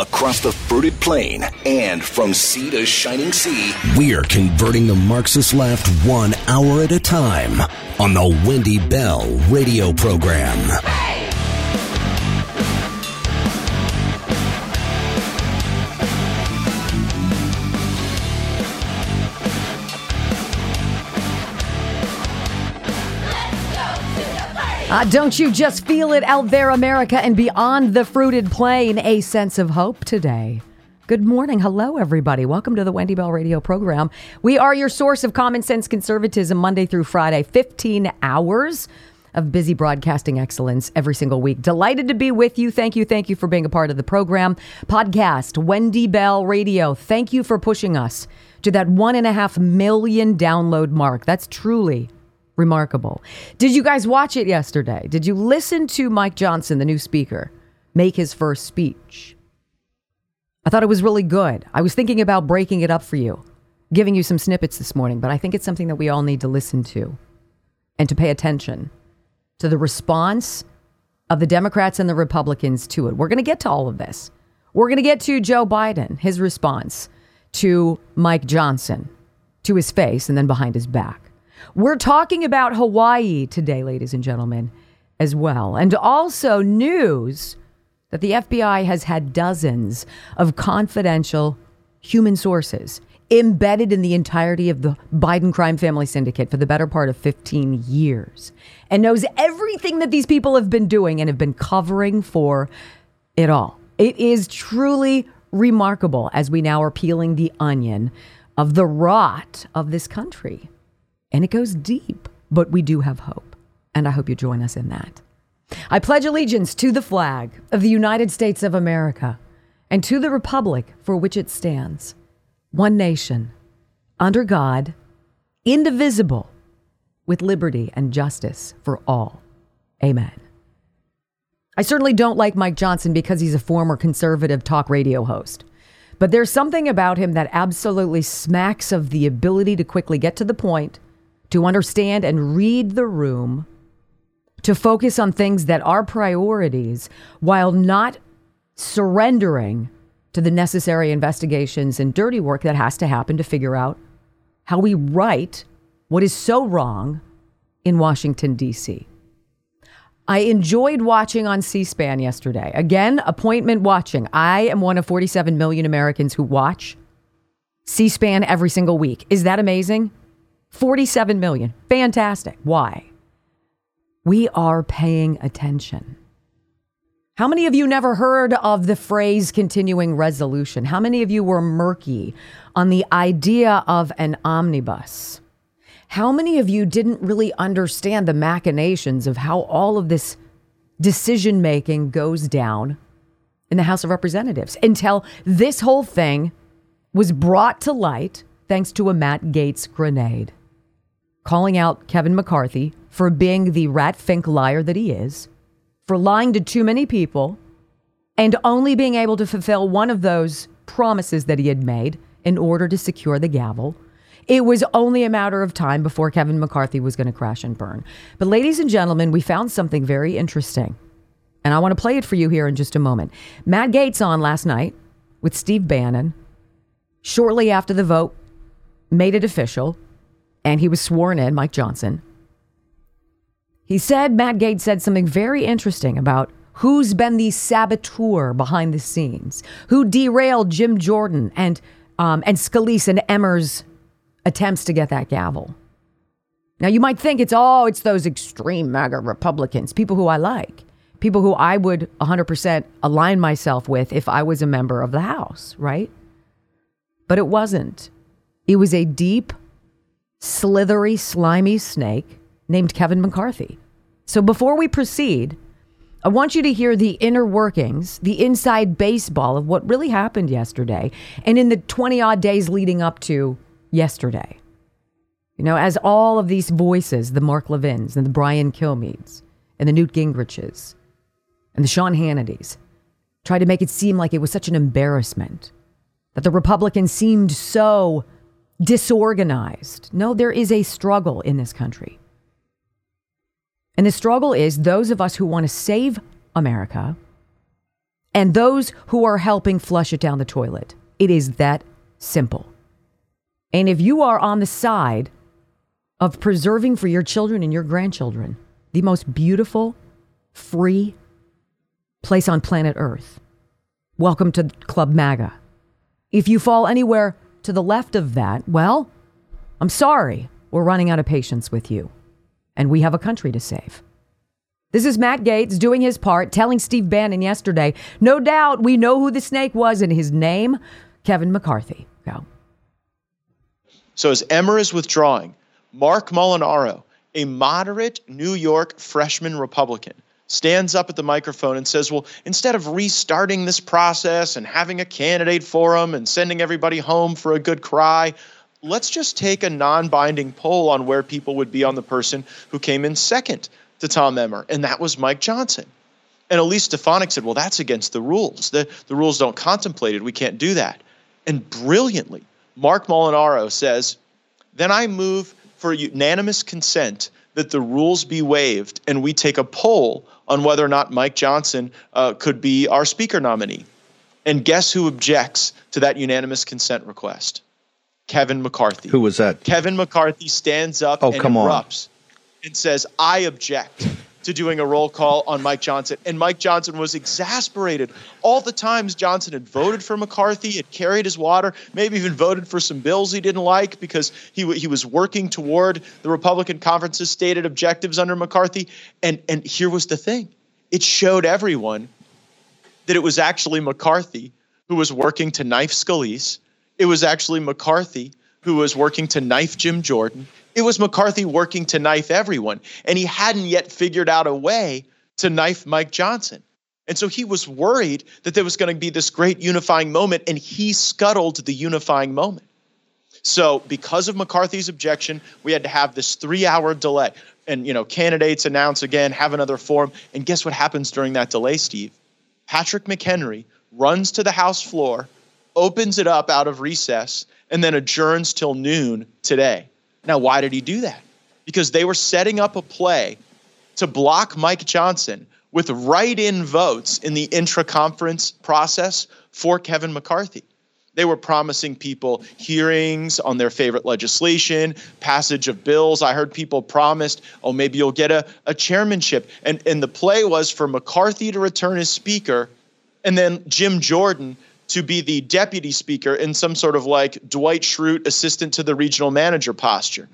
across the fruited plain and from sea to shining sea, we're converting the Marxist left one hour at a time on the Wendy Bell radio program. Uh, don't you just feel it out there, America, and beyond the fruited plain? A sense of hope today. Good morning. Hello, everybody. Welcome to the Wendy Bell radio program. We are your source of common sense conservatism Monday through Friday, 15 hours of busy broadcasting excellence every single week. Delighted to be with you. Thank you. Thank you for being a part of the program. Podcast, Wendy Bell Radio. Thank you for pushing us to that one and a half million download mark. That's truly remarkable. Did you guys watch it yesterday? Did you listen to Mike Johnson, the new speaker, make his first speech? I thought it was really good. I was thinking about breaking it up for you, giving you some snippets this morning, but I think it's something that we all need to listen to and to pay attention to the response of the Democrats and the Republicans to it. We're going to get to all of this. We're going to get to Joe Biden, his response to Mike Johnson, to his face and then behind his back. We're talking about Hawaii today, ladies and gentlemen, as well. And also news that the FBI has had dozens of confidential human sources embedded in the entirety of the Biden crime family syndicate for the better part of 15 years and knows everything that these people have been doing and have been covering for it all. It is truly remarkable as we now are peeling the onion of the rot of this country. And it goes deep, but we do have hope. And I hope you join us in that. I pledge allegiance to the flag of the United States of America and to the republic for which it stands, one nation, under God, indivisible, with liberty and justice for all. Amen. I certainly don't like Mike Johnson because he's a former conservative talk radio host. But there's something about him that absolutely smacks of the ability to quickly get to the point, to understand and read the room, to focus on things that are priorities while not surrendering to the necessary investigations and dirty work that has to happen to figure out how we right what is so wrong in Washington, D.C. I enjoyed watching on C SPAN yesterday. Again, appointment watching. I am one of 47 million Americans who watch C SPAN every single week. Is that amazing? 47 million. Fantastic. Why? We are paying attention. How many of you never heard of the phrase continuing resolution? How many of you were murky on the idea of an omnibus? How many of you didn't really understand the machinations of how all of this decision making goes down in the House of Representatives until this whole thing was brought to light thanks to a Matt Gaetz grenade? Calling out Kevin McCarthy for being the rat fink liar that he is, for lying to too many people, and only being able to fulfill one of those promises that he had made in order to secure the gavel. It was only a matter of time before Kevin McCarthy was going to crash and burn. But, ladies and gentlemen, we found something very interesting. And I want to play it for you here in just a moment. Matt Gaetz on last night with Steve Bannon, shortly after the vote made it official, and he was sworn in, Mike Johnson. He said, Matt Gaetz said something very interesting about who's been the saboteur behind the scenes, who derailed Jim Jordan and, um, and Scalise and Emmer's attempts to get that gavel. Now, you might think it's, oh, it's those extreme MAGA Republicans, people who I like, people who I would 100% align myself with if I was a member of the House, right? But it wasn't. It was a deep, slithery, slimy snake named Kevin McCarthy. So before we proceed, I want you to hear the inner workings, the inside baseball of what really happened yesterday and in the 20 odd days leading up to yesterday. You know, as all of these voices, the Mark Levins and the Brian Kilmeades and the Newt Gingriches and the Sean Hannitys, tried to make it seem like it was such an embarrassment that the Republicans seemed so disorganized. No, there is a struggle in this country. And the struggle is those of us who want to save America and those who are helping flush it down the toilet. It is that simple. And if you are on the side of preserving for your children and your grandchildren the most beautiful, free place on planet Earth. Welcome to Club MAGA. If you fall anywhere to the left of that, well, I'm sorry, we're running out of patience with you. And we have a country to save. This is Matt Gaetz doing his part, telling Steve Bannon yesterday, no doubt we know who the snake was and his name, Kevin McCarthy. Go. So as Emmer is withdrawing, Mark Molinaro, a moderate New York freshman Republican, stands up at the microphone and says, Well, instead of restarting this process and having a candidate forum and sending everybody home for a good cry, let's just take a non binding poll on where people would be on the person who came in second to Tom Emmer. And that was Mike Johnson. And Elise Stefanik said, Well, that's against the rules. The, the rules don't contemplate it. We can't do that. And brilliantly, Mark Molinaro says, Then I move for unanimous consent that the rules be waived and we take a poll on whether or not Mike Johnson uh, could be our speaker nominee. And guess who objects to that unanimous consent request? Kevin McCarthy. Who was that? Kevin McCarthy stands up oh, and come erupts on. and says, I object to doing a roll call on Mike Johnson. And Mike Johnson was exasperated. All the times Johnson had voted for McCarthy, had carried his water, maybe even voted for some bills he didn't like because he, he was working toward the Republican conference's stated objectives under McCarthy. And, and here was the thing it showed everyone that it was actually McCarthy who was working to knife Scalise. It was actually McCarthy who was working to knife Jim Jordan. It was McCarthy working to knife everyone. And he hadn't yet figured out a way to knife Mike Johnson. And so he was worried that there was going to be this great unifying moment, and he scuttled the unifying moment. So, because of McCarthy's objection, we had to have this three hour delay. And, you know, candidates announce again, have another forum. And guess what happens during that delay, Steve? Patrick McHenry runs to the House floor, opens it up out of recess, and then adjourns till noon today. Now, why did he do that? Because they were setting up a play to block Mike Johnson with write in votes in the intra conference process for Kevin McCarthy. They were promising people hearings on their favorite legislation, passage of bills. I heard people promised, oh, maybe you'll get a, a chairmanship. And, and the play was for McCarthy to return as speaker and then Jim Jordan to be the deputy speaker in some sort of like Dwight Schrute assistant to the regional manager posture.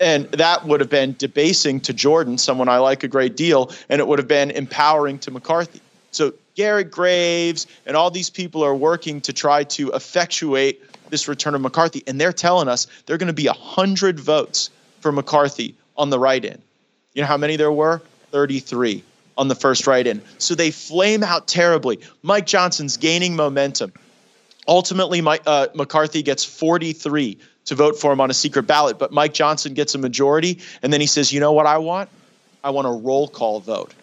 And that would have been debasing to Jordan, someone I like a great deal, and it would have been empowering to McCarthy. So Garrett Graves and all these people are working to try to effectuate this return of McCarthy. And they're telling us there are going to be 100 votes for McCarthy on the write in. You know how many there were? 33 on the first write in. So they flame out terribly. Mike Johnson's gaining momentum. Ultimately, Mike, uh, McCarthy gets 43 to vote for him on a secret ballot, but Mike Johnson gets a majority. And then he says, you know what I want? I want a roll call vote.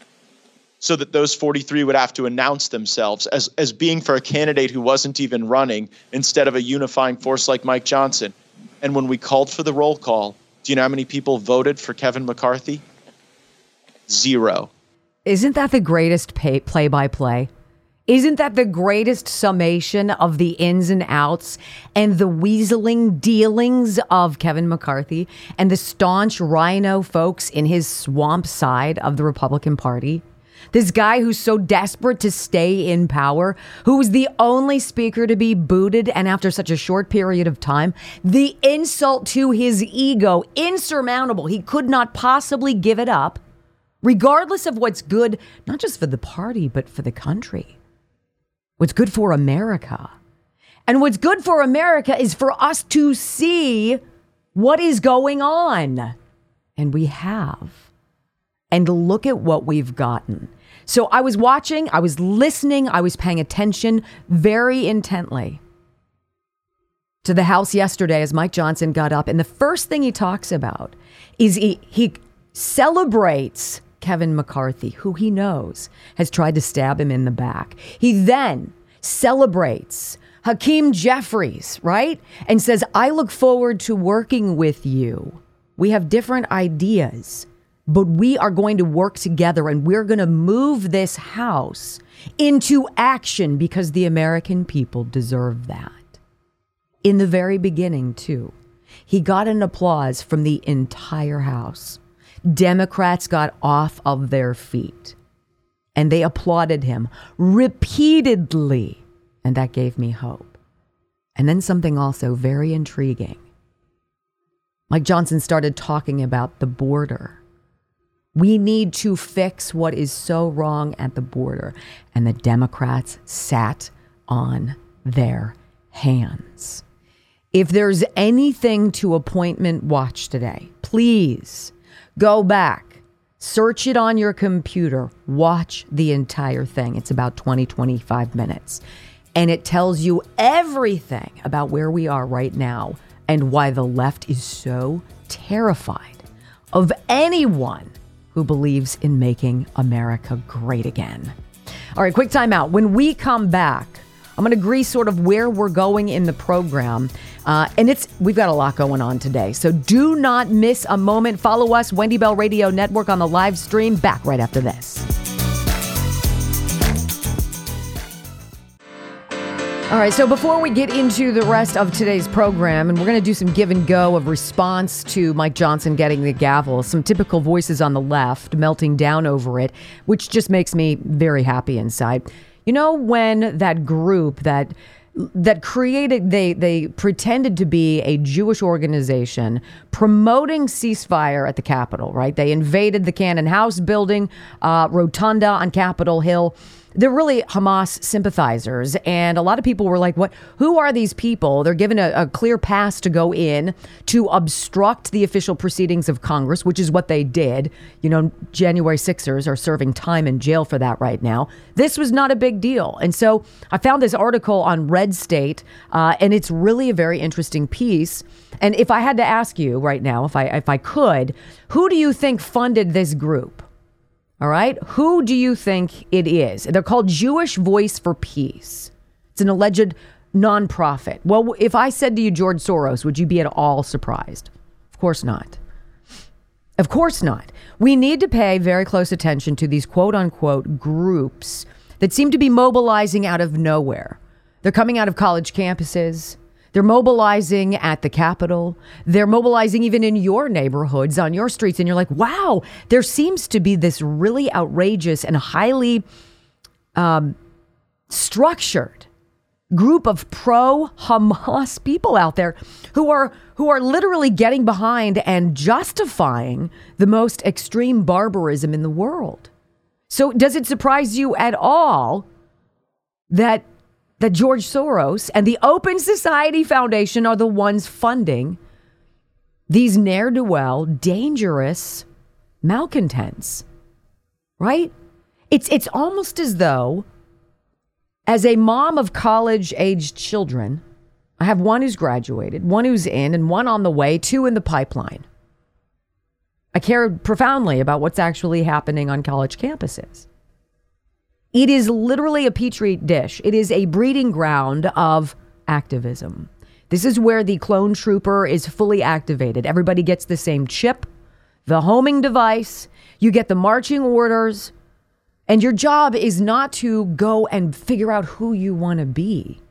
So that those 43 would have to announce themselves as, as being for a candidate who wasn't even running instead of a unifying force like Mike Johnson. And when we called for the roll call, do you know how many people voted for Kevin McCarthy? Zero. Isn't that the greatest play by play? Isn't that the greatest summation of the ins and outs and the weaseling dealings of Kevin McCarthy and the staunch RINO folks in his swamp side of the Republican Party? This guy who's so desperate to stay in power, who was the only speaker to be booted, and after such a short period of time, the insult to his ego, insurmountable. He could not possibly give it up, regardless of what's good, not just for the party, but for the country. What's good for America. And what's good for America is for us to see what is going on. And we have. And look at what we've gotten. So I was watching, I was listening, I was paying attention very intently to the House yesterday as Mike Johnson got up. And the first thing he talks about is he, he celebrates Kevin McCarthy, who he knows has tried to stab him in the back. He then celebrates Hakeem Jeffries, right? And says, I look forward to working with you. We have different ideas, but we are going to work together and we're going to move this house into action because the American people deserve that. In the very beginning, too, he got an applause from the entire house. Democrats got off of their feet and they applauded him repeatedly. And that gave me hope. And then something also very intriguing. Mike Johnson started talking about the border. We need to fix what is so wrong at the border. And the Democrats sat on their hands. If there's anything to appointment watch today, please go back, search it on your computer, watch the entire thing. It's about 20, 25 minutes and it tells you everything about where we are right now and why the left is so terrified of anyone who believes in making America great again. All right, quick timeout. When we come back, I'm going to agree sort of where we're going in the program. Uh, and it's we've got a lot going on today. So do not miss a moment. Follow us, Wendy Bell Radio Network on the live stream. Back right after this. All right, so before we get into the rest of today's program, and we're going to do some give and go of response to Mike Johnson getting the gavel, some typical voices on the left melting down over it, which just makes me very happy inside. You know, when that group that that created they they pretended to be a Jewish organization promoting ceasefire at the Capitol, right? They invaded the Cannon House building, uh, rotunda on Capitol Hill they're really Hamas sympathizers. And a lot of people were like, what? Who are these people? They're given a, a, clear pass to go in to obstruct the official proceedings of Congress, which is what they did. You know, January Sixers are serving time in jail for that right now. This was not a big deal. And so I found this article on Red State, uh, and it's really a very interesting piece. And if I had to ask you right now, if I if I could, who do you think funded this group? All right. Who do you think it is? They're called Jewish Voice for Peace. It's an alleged nonprofit. Well, if I said to you George Soros, would you be at all surprised? Of course not. Of course not. We need to pay very close attention to these quote unquote groups that seem to be mobilizing out of nowhere. They're coming out of college campuses. They're mobilizing at the Capitol. They're mobilizing even in your neighborhoods, on your streets. And you're like, wow, there seems to be this really outrageous and highly um, structured group of pro Hamas people out there who are who are literally getting behind and justifying the most extreme barbarism in the world. So does it surprise you at all that that George Soros and the Open Society Foundation are the ones funding these ne'er do well, dangerous malcontents, right? It's, it's almost as though, as a mom of college aged children, I have one who's graduated, one who's in, and one on the way, two in the pipeline. I care profoundly about what's actually happening on college campuses. It is literally a petri dish. It is a breeding ground of activism. This is where the clone trooper is fully activated. Everybody gets the same chip, the homing device, you get the marching orders, and your job is not to go and figure out who you want to be.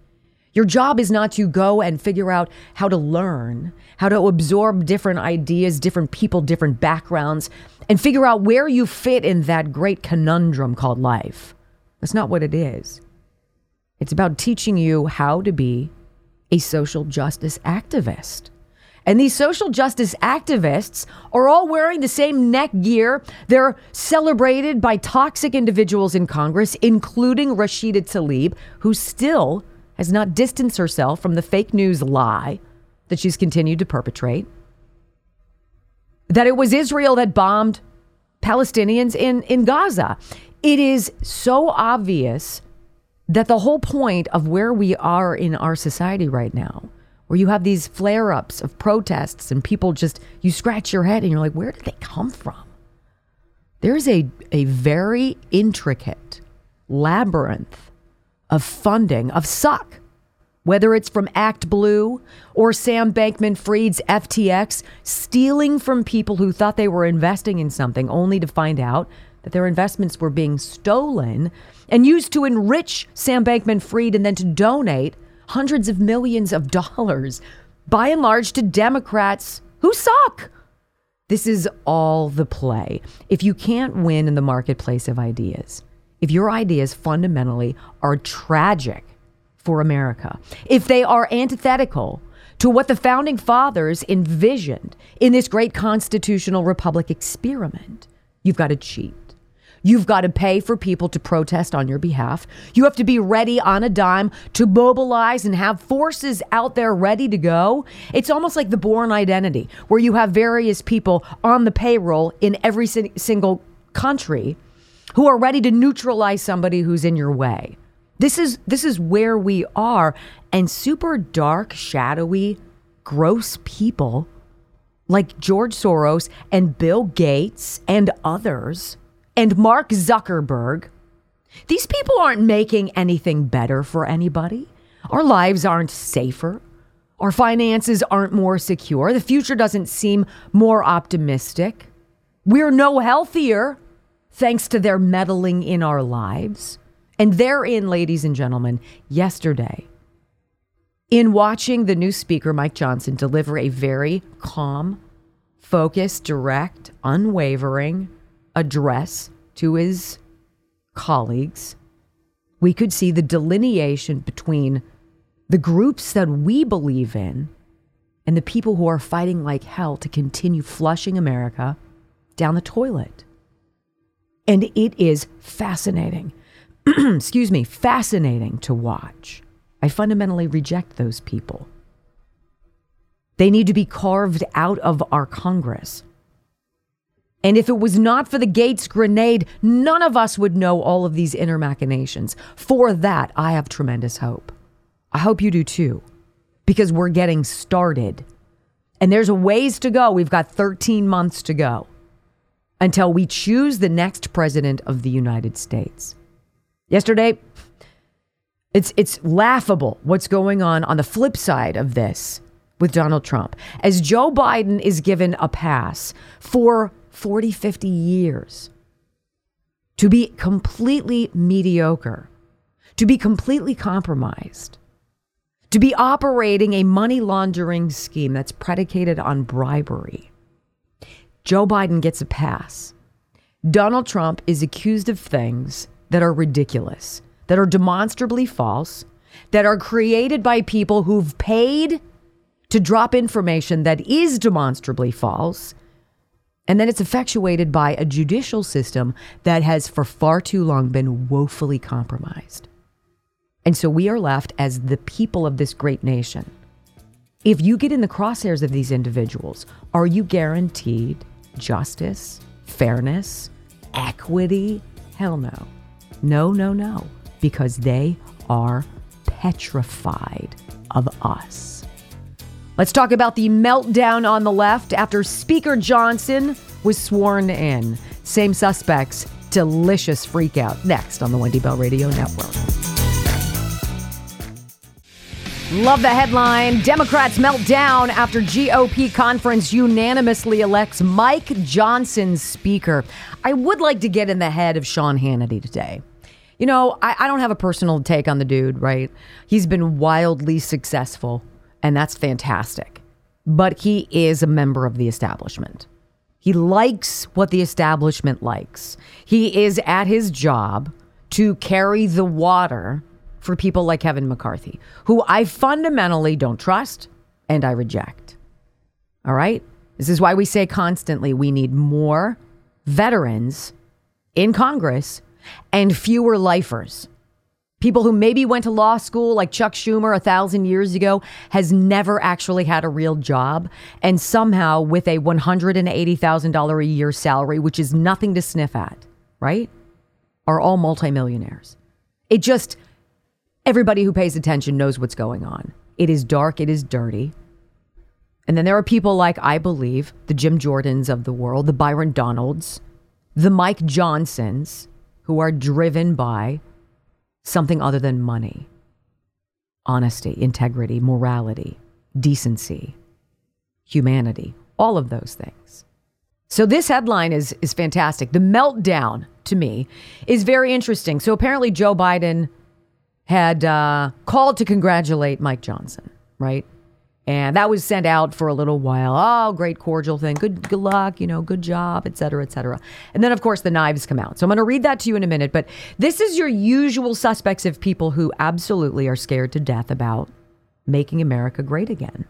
Your job is not to go and figure out how to learn, how to absorb different ideas, different people, different backgrounds, and figure out where you fit in that great conundrum called life. That's not what it is. It's about teaching you how to be a social justice activist. And these social justice activists are all wearing the same neck gear. They're celebrated by toxic individuals in Congress, including Rashida Tlaib, who still has not distanced herself from the fake news lie that she's continued to perpetrate. That it was Israel that bombed Palestinians in, in Gaza. It is so obvious that the whole point of where we are in our society right now, where you have these flare ups of protests and people just, you scratch your head and you're like, where did they come from? There's a, a very intricate labyrinth of funding, of suck, whether it's from Act Blue or Sam Bankman Fried's FTX, stealing from people who thought they were investing in something only to find out that their investments were being stolen and used to enrich Sam Bankman Fried and then to donate hundreds of millions of dollars, by and large, to Democrats who suck. This is all the play. If you can't win in the marketplace of ideas, if your ideas fundamentally are tragic for America, if they are antithetical to what the founding fathers envisioned in this great constitutional republic experiment, you've got to cheat. You've got to pay for people to protest on your behalf. You have to be ready on a dime to mobilize and have forces out there ready to go. It's almost like the Bourne Identity, where you have various people on the payroll in every single country who are ready to neutralize somebody who's in your way. This is this is where we are and super dark, shadowy, gross people like George Soros and Bill Gates and others and Mark Zuckerberg, these people aren't making anything better for anybody. Our lives aren't safer. Our finances aren't more secure. The future doesn't seem more optimistic. We're no healthier thanks to their meddling in our lives. And therein, ladies and gentlemen, yesterday, in watching the new speaker, Mike Johnson, deliver a very calm, focused, direct, unwavering, address to his colleagues, we could see the delineation between the groups that we believe in and the people who are fighting like hell to continue flushing America down the toilet. And it is fascinating. Excuse me, fascinating to watch. I fundamentally reject those people. They need to be carved out of our Congress. And if it was not for the Gaetz grenade, none of us would know all of these inner machinations. For that, I have tremendous hope. I hope you do too, because we're getting started. And there's a ways to go. We've got 13 months to go until we choose the next president of the United States. Yesterday, it's it's laughable what's going on on the flip side of this with Donald Trump. As Joe Biden is given a pass for 40, 50 years to be completely mediocre, to be completely compromised, to be operating a money laundering scheme that's predicated on bribery. Joe Biden gets a pass. Donald Trump is accused of things that are ridiculous, that are demonstrably false, that are created by people who've paid to drop information that is demonstrably false and then it's effectuated by a judicial system that has for far too long been woefully compromised. And so we are left as the people of this great nation. If you get in the crosshairs of these individuals, are you guaranteed justice, fairness, equity? Hell no. No, no, no. Because they are petrified of us. Let's talk about the meltdown on the left after Speaker Johnson was sworn in. Same suspects, delicious freakout. Next on the Wendy Bell Radio Network. Love the headline. Democrats melt down after GOP conference unanimously elects Mike Johnson Speaker. I would like to get in the head of Sean Hannity today. You know, I, I don't have a personal take on the dude, right? He's been wildly successful, and that's fantastic. But he is a member of the establishment. He likes what the establishment likes. He is at his job to carry the water for people like Kevin McCarthy, who I fundamentally don't trust and I reject. All right? This is why we say constantly we need more veterans in Congress and fewer lifers. People who maybe went to law school, like Chuck Schumer a thousand years ago, has never actually had a real job. And somehow, with a $180,000 a year salary, which is nothing to sniff at, right? Are all multimillionaires. It just, everybody who pays attention knows what's going on. It is dark, it is dirty. And then there are people like, I believe, the Jim Jordans of the world, the Byron Donalds, the Mike Johnsons, who are driven by something other than money honesty, integrity, morality, decency, humanity, all of those things. So this headline is is fantastic. The meltdown to me is very interesting. So apparently Joe Biden had uh, called to congratulate Mike Johnson, right? And that was sent out for a little while. Oh, great cordial thing. Good, good luck, you know, good job, et cetera, et cetera. And then, of course, the knives come out. So I'm going to read that to you in a minute. But this is your usual suspects of people who absolutely are scared to death about making America great again.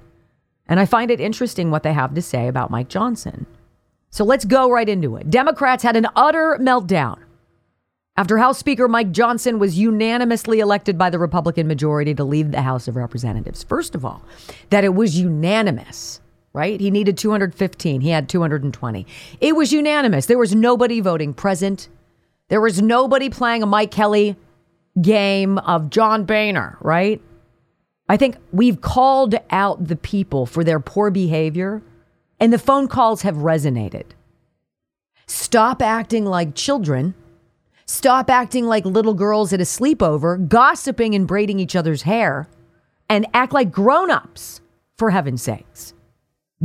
And I find it interesting what they have to say about Mike Johnson. So let's go right into it. Democrats had an utter meltdown after House Speaker Mike Johnson was unanimously elected by the Republican majority to leave the House of Representatives. First of all, that it was unanimous, right? He needed 215, he had 220. It was unanimous. There was nobody voting present, there was nobody playing a Mike Kelly game of John Boehner, right? I think we've called out the people for their poor behavior, and the phone calls have resonated. Stop acting like children Stop acting like little girls at a sleepover, gossiping and braiding each other's hair, and act like grown ups, for heaven's sakes.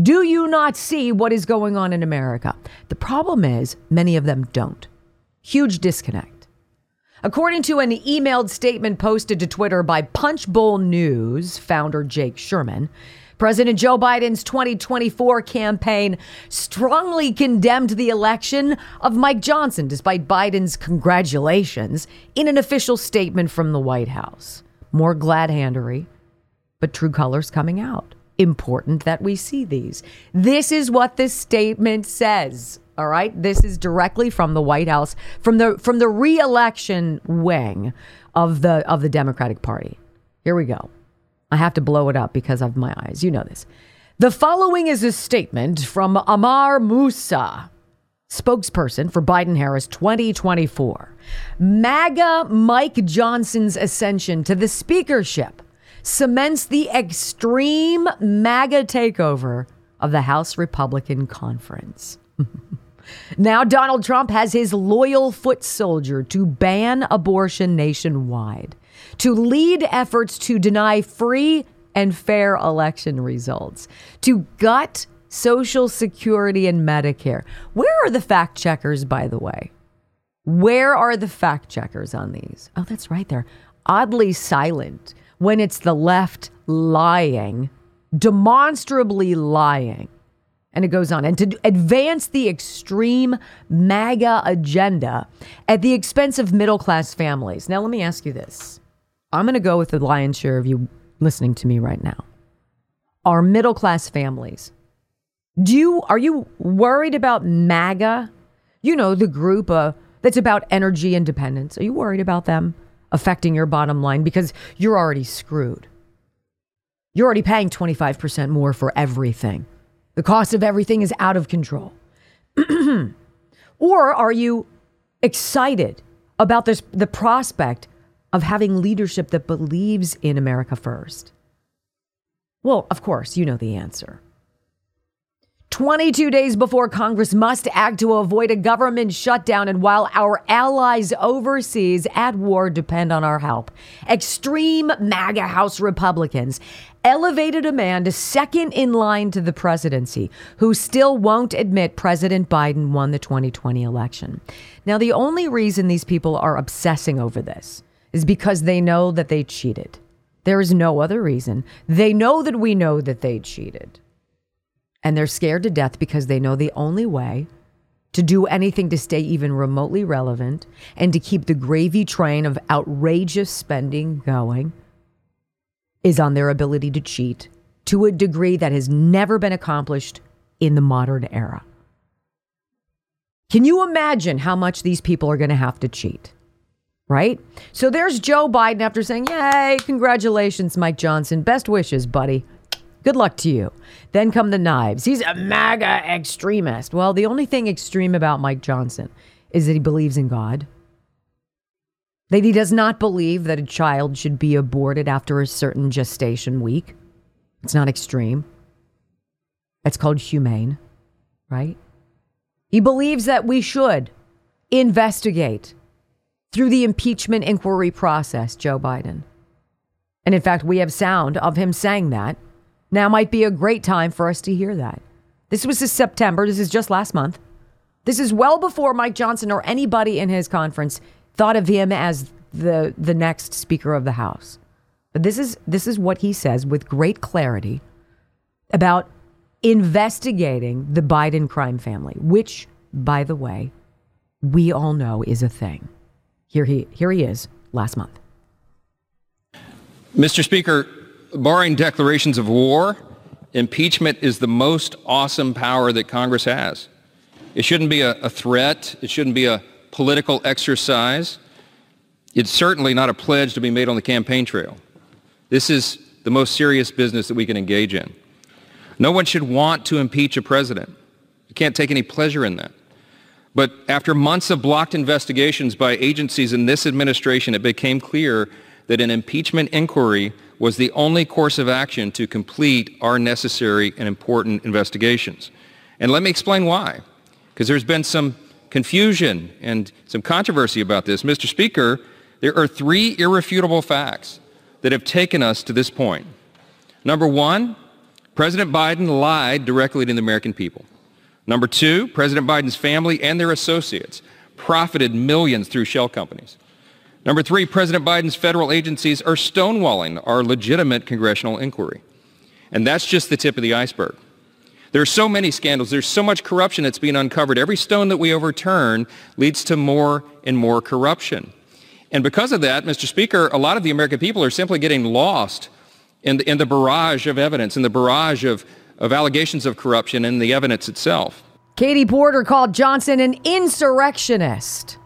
Do you not see what is going on in America? The problem is, many of them don't. Huge disconnect. According to an emailed statement posted to Twitter by Punchbowl News founder Jake Sherman, President Joe Biden's 2024 campaign strongly condemned the election of Mike Johnson, despite Biden's congratulations in an official statement from the White House. More gladhandery, but true colors coming out. Important that we see these. This is what this statement says. All right, this is directly from the White House, from the from the reelection wing of the of the Democratic Party. Here we go. I have to blow it up because of my eyes. You know this. The following is a statement from Ammar Moussa, spokesperson for Biden Harris 2024. MAGA Mike Johnson's ascension to the speakership cements the extreme MAGA takeover of the House Republican Conference. now, Donald Trump has his loyal foot soldier to ban abortion nationwide to lead efforts to deny free and fair election results, to gut Social Security and Medicare. Where are the fact checkers, by the way? Where are the fact checkers on these? Oh, that's right. They're oddly silent when it's the left lying, demonstrably lying. And it goes on. And to advance the extreme MAGA agenda at the expense of middle class families. Now, let me ask you this I'm going to go with the lion's share of you listening to me right now. Our middle class families. Do you are you worried about MAGA? You know, the group uh, that's about energy independence. Are you worried about them affecting your bottom line because you're already screwed? You're already paying 25% more for everything. The cost of everything is out of control. or are you excited about this the prospect of having leadership that believes in America first? Well, of course, you know the answer. 22 days before Congress must act to avoid a government shutdown, and while our allies overseas at war depend on our help, extreme MAGA House Republicans elevated a man to second in line to the presidency who still won't admit President Biden won the 2020 election. Now, the only reason these people are obsessing over this is because they know that they cheated. There is no other reason. They know that we know that they cheated. And they're scared to death because they know the only way to do anything to stay even remotely relevant and to keep the gravy train of outrageous spending going is on their ability to cheat to a degree that has never been accomplished in the modern era. Can you imagine how much these people are going to have to cheat? Right? So there's Joe Biden after saying, Yay, congratulations, Mike Johnson. Best wishes, buddy. Good luck to you. Then come the knives. He's a MAGA extremist. Well, the only thing extreme about Mike Johnson is that he believes in God, that he does not believe that a child should be aborted after a certain gestation week. It's not extreme. It's called humane, right? He believes that we should investigate through the impeachment inquiry process, Joe Biden. And in fact, we have sound of him saying that. Now might be a great time for us to hear that. This was his September. This is just last month. This is well before Mike Johnson or anybody in his conference thought of him as the the next Speaker of the House. But this is this is what he says with great clarity about investigating the Biden crime family, which, by the way, we all know is a thing. Here he here he is last month. Mr. Speaker, barring declarations of war, impeachment is the most awesome power that Congress has. It shouldn't be a, a threat. It shouldn't be a political exercise. It's certainly not a pledge to be made on the campaign trail. This is the most serious business that we can engage in. No one should want to impeach a president. You can't take any pleasure in that. But after months of blocked investigations by agencies in this administration, it became clear that an impeachment inquiry was the only course of action to complete our necessary and important investigations. And let me explain why. Because there's been some confusion and some controversy about this. Mr. Speaker, there are three irrefutable facts that have taken us to this point. Number one, President Biden lied directly to the American people. Number two, President Biden's family and their associates profited millions through shell companies. Number three, President Biden's federal agencies are stonewalling our legitimate congressional inquiry. And that's just the tip of the iceberg. There are so many scandals. There's so much corruption that's being uncovered. Every stone that we overturn leads to more and more corruption. And because of that, Mr. Speaker, a lot of the American people are simply getting lost in the, in the barrage of evidence, in the barrage of, of allegations of corruption and the evidence itself. Katie Porter called Johnson an insurrectionist.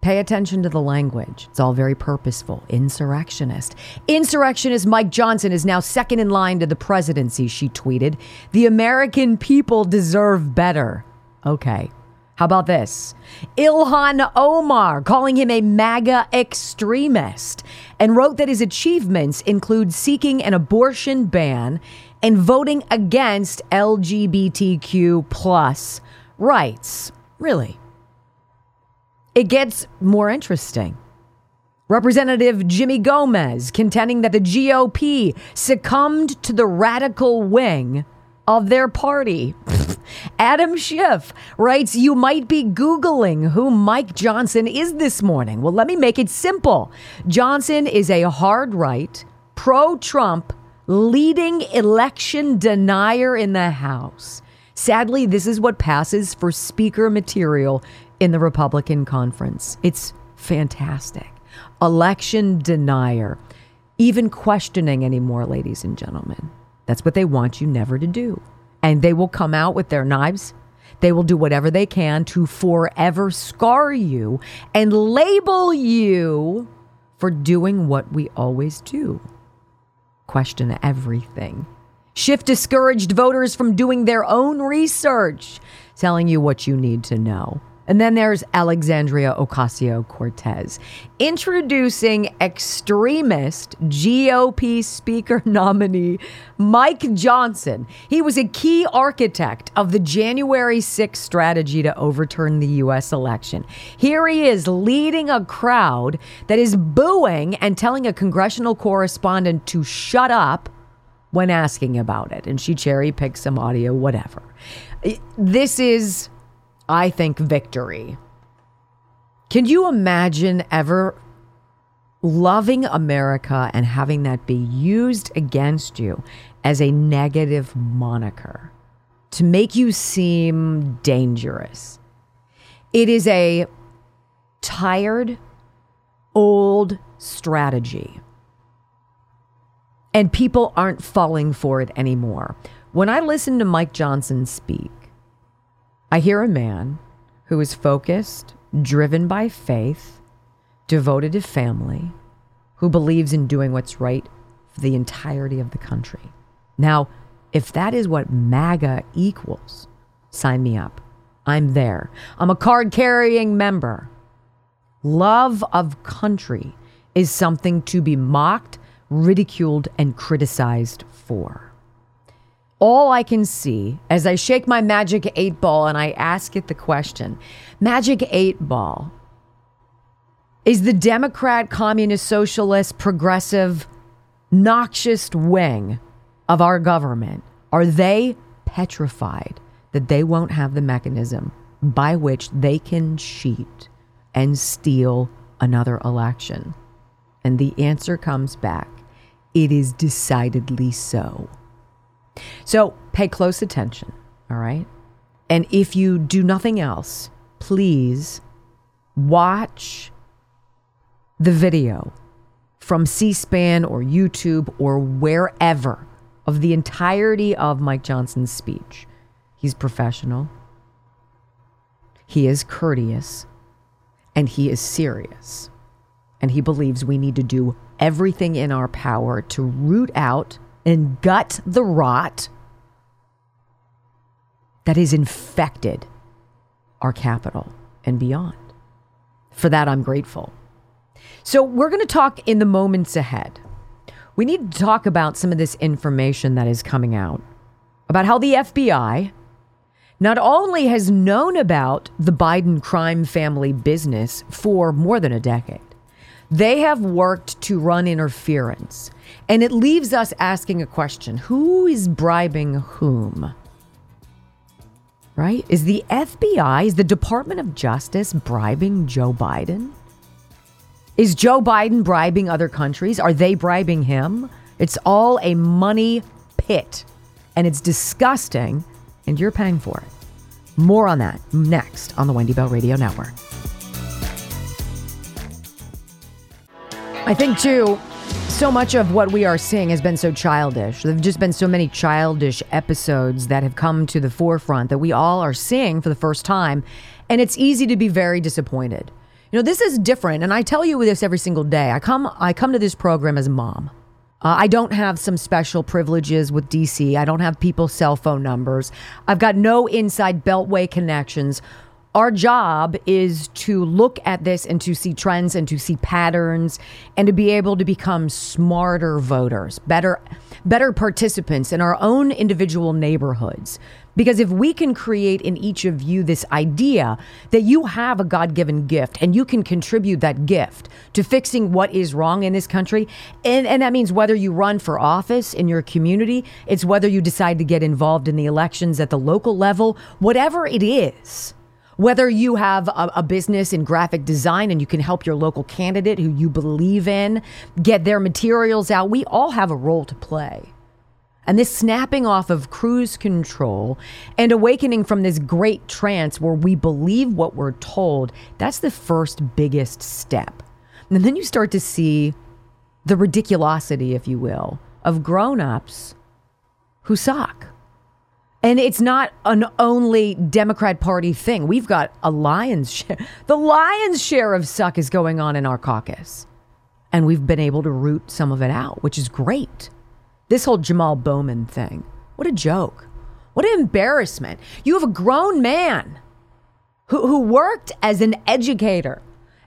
Pay attention to the language. It's all very purposeful. Insurrectionist. Insurrectionist Mike Johnson is now second in line to the presidency, she tweeted. The American people deserve better. Okay. How about this? Ilhan Omar calling him a MAGA extremist and wrote that his achievements include seeking an abortion ban and voting against LGBTQ plus rights. Really? It gets more interesting. Representative Jimmy Gomez contending that the GOP succumbed to the radical wing of their party. Adam Schiff writes, You might be Googling who Mike Johnson is this morning. Well, let me make it simple. Johnson is a hard right, pro Trump, leading election denier in the House. Sadly, this is what passes for speaker material in the Republican conference. It's fantastic. Election denier. Even questioning anymore, ladies and gentlemen. That's what they want you never to do and they will come out with their knives. They will do whatever they can to forever scar you and label you for doing what we always do question everything. Schiff discouraged voters from doing their own research, telling you what you need to know. And then there's Alexandria Ocasio Cortez introducing extremist GOP Speaker nominee Mike Johnson. He was a key architect of the January 6th strategy to overturn the U.S. election. Here he is leading a crowd that is booing and telling a congressional correspondent to shut up when asking about it. And she cherry picks some audio, whatever. This is I think, victory. Can you imagine ever loving America and having that be used against you as a negative moniker to make you seem dangerous? It is a tired, old strategy. And people aren't falling for it anymore. When I listen to Mike Johnson speak, I hear a man who is focused, driven by faith, devoted to family, who believes in doing what's right for the entirety of the country. Now, if that is what MAGA equals, sign me up. I'm there. I'm a card carrying member. Love of country is something to be mocked, ridiculed, and criticized for all I can see as I shake my magic eight ball and I ask it the question Magic eight ball, is the Democrat, Communist, Socialist, Progressive, noxious wing of our government, are they petrified that they won't have the mechanism by which they can cheat and steal another election? And the answer comes back it is decidedly so. So pay close attention, all right? And if you do nothing else, please watch the video from C SPAN or YouTube or wherever of the entirety of Mike Johnson's speech. He's professional, he is courteous, and he is serious. And he believes we need to do everything in our power to root out and gut the rot that has infected our capital and beyond. For that, I'm grateful. So, we're going to talk in the moments ahead. We need to talk about some of this information that is coming out about how the FBI not only has known about the Biden crime family business for more than a decade, they have worked to run interference. And it leaves us asking a question who is bribing whom? Right? Is the FBI, is the Department of Justice bribing Joe Biden? Is Joe Biden bribing other countries? Are they bribing him? It's all a money pit and it's disgusting and you're paying for it. More on that next on the Wendy Bell Radio Network. I think, too, so much of what we are seeing has been so childish. There have just been so many childish episodes that have come to the forefront that we all are seeing for the first time. And it's easy to be very disappointed. You know, this is different. And I tell you this every single day. I come, I come to this program as a mom. Uh, I don't have some special privileges with DC. I don't have people's cell phone numbers. I've got no inside beltway connections our job is to look at this and to see trends and to see patterns and to be able to become smarter voters, better better participants in our own individual neighborhoods. Because if we can create in each of you this idea that you have a God given gift and you can contribute that gift to fixing what is wrong in this country, and, and that means whether you run for office in your community, it's whether you decide to get involved in the elections at the local level, whatever it is whether you have a, a, business in graphic design and you can help your local candidate who you believe in get their materials out, we all have a role to play. And this snapping off of cruise control and awakening from this great trance where we believe what we're told, that's the first biggest step. And then you start to see the ridiculosity, if you will, of grown ups who suck and it's not an only Democrat Party thing. We've got a lion's share. The lion's share of suck is going on in our caucus. And we've been able to root some of it out, which is great. This whole Jamal Bowman thing. What a joke. What an embarrassment. You have a grown man who, who worked as an educator,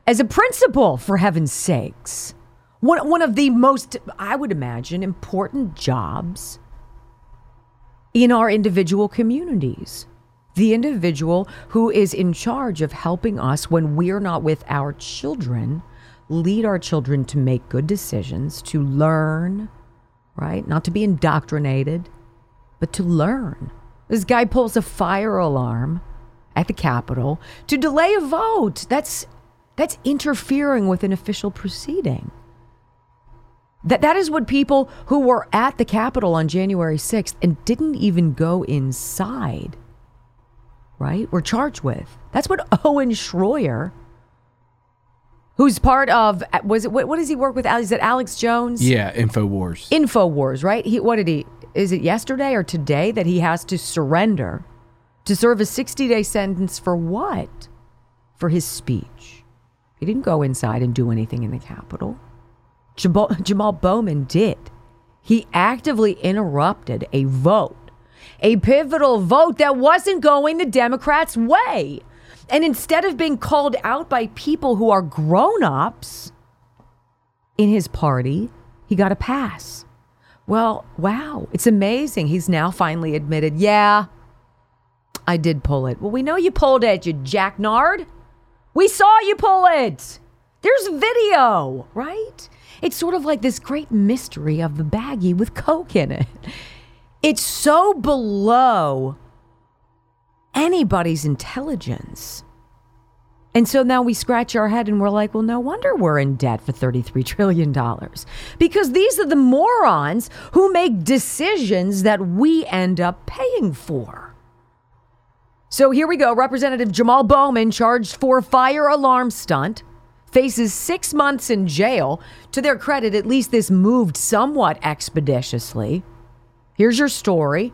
as a principal, for heaven's sakes. One, one of the most, I would imagine, important jobs in our individual communities. The individual who is in charge of helping us when we're not with our children, lead our children to make good decisions, to learn, right? Not to be indoctrinated, but to learn. This guy pulls a fire alarm at the Capitol to delay a vote. That's that's interfering with an official proceeding. That that is what people who were at the Capitol on January 6th and didn't even go inside, right? Were charged with. That's what Owen Schroyer, who's part of was it what, what does he work with? Is it Alex Jones? Yeah, Infowars. Infowars, right? He what did he is it yesterday or today that he has to surrender to serve a 60 day sentence for what? For his speech. He didn't go inside and do anything in the Capitol. Jamal, Bowman did. He actively interrupted a vote, a pivotal vote that wasn't going the Democrats' way. And instead of being called out by people who are grown ups in his party, he got a pass. Well, wow, it's amazing. He's now finally admitted, yeah, I did pull it. Well, we know you pulled it, you jacknard. We saw you pull it. There's video, right? It's sort of like this great mystery of the baggie with Coke in it. It's so below anybody's intelligence. And so now we scratch our head and we're like, well, no wonder we're in debt for $33 trillion. Because these are the morons who make decisions that we end up paying for. So here we go. Representative Jamal Bowman, charged for fire alarm stunt, faces six months in jail. To their credit, at least this moved somewhat expeditiously. Here's your story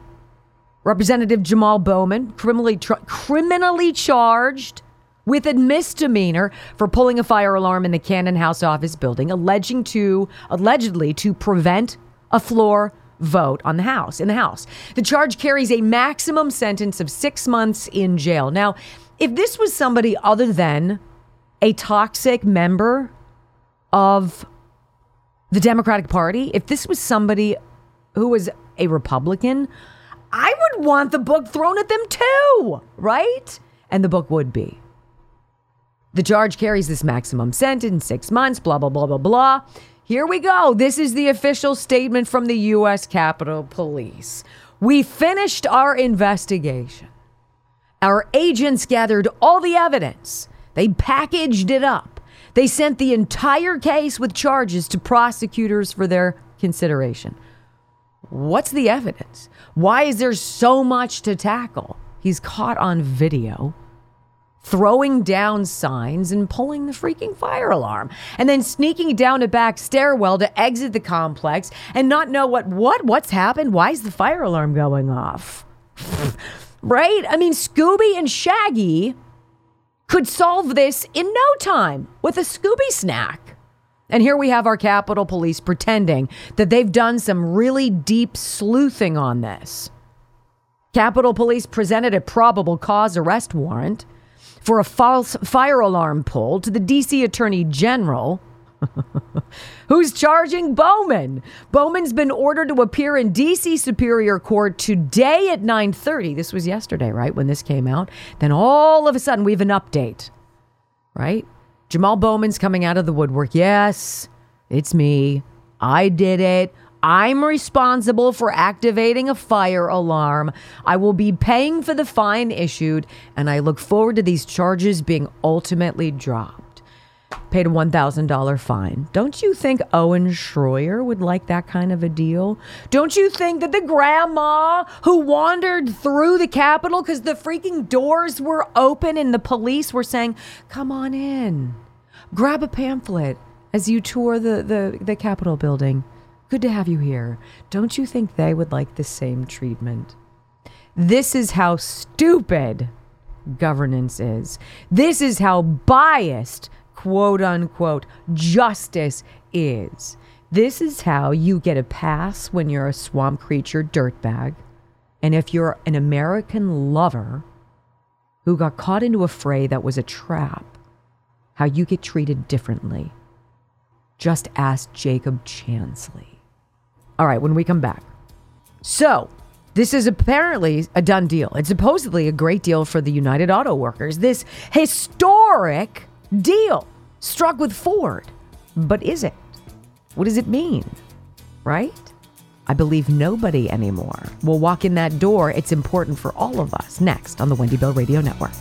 Representative Jamal Bowman, criminally, tra- criminally charged with a misdemeanor for pulling a fire alarm in the Cannon House office building, alleging to allegedly to prevent a floor vote on the house in the house. The charge carries a maximum sentence of 6 months in jail. Now, if this was somebody other than a toxic member of the Democratic Party, if this was somebody who was a Republican, I would want the book thrown at them too, right? And the book would be. The charge carries this maximum sentence, six months, blah, blah, blah, blah, blah. Here we go. This is the official statement from the U.S. Capitol Police. We finished our investigation. Our agents gathered all the evidence, they packaged it up. They sent the entire case with charges to prosecutors for their consideration. What's the evidence? Why is there so much to tackle? He's caught on video throwing down signs and pulling the freaking fire alarm and then sneaking down a back stairwell to exit the complex and not know what what what's happened why is the fire alarm going off right i mean scooby and shaggy could solve this in no time with a scooby snack and here we have our capitol police pretending that they've done some really deep sleuthing on this capitol police presented a probable cause arrest warrant for a false fire alarm pull to the DC Attorney General. who's charging Bowman? Bowman's been ordered to appear in DC Superior Court today at 9:30. This was yesterday, right? When this came out. Then all of a sudden we have an update. Right? Jamal Bowman's coming out of the woodwork. Yes, it's me. I did it. I'm responsible for activating a fire alarm. I will be paying for the fine issued, and I look forward to these charges being ultimately dropped. Paid a $1,000 fine. Don't you think Owen Schroyer would like that kind of a deal? Don't you think that the grandma who wandered through the Capitol because the freaking doors were open and the police were saying, come on in, grab a pamphlet as you tour the, the, the Capitol building? Good to have you here. Don't you think they would like the same treatment? This is how stupid governance is. This is how biased, quote unquote, justice is. This is how you get a pass when you're a swamp creature dirtbag. And if you're an American lover who got caught into a fray that was a trap, how you get treated differently. Just ask Jacob Chansley. All right, when we come back. So, this is apparently a done deal. It's supposedly a great deal for the United Auto Workers. This historic deal struck with Ford. But is it? What does it mean? Right? I believe nobody anymore will walk in that door. It's important for all of us. Next on the Wendy Bell Radio Network.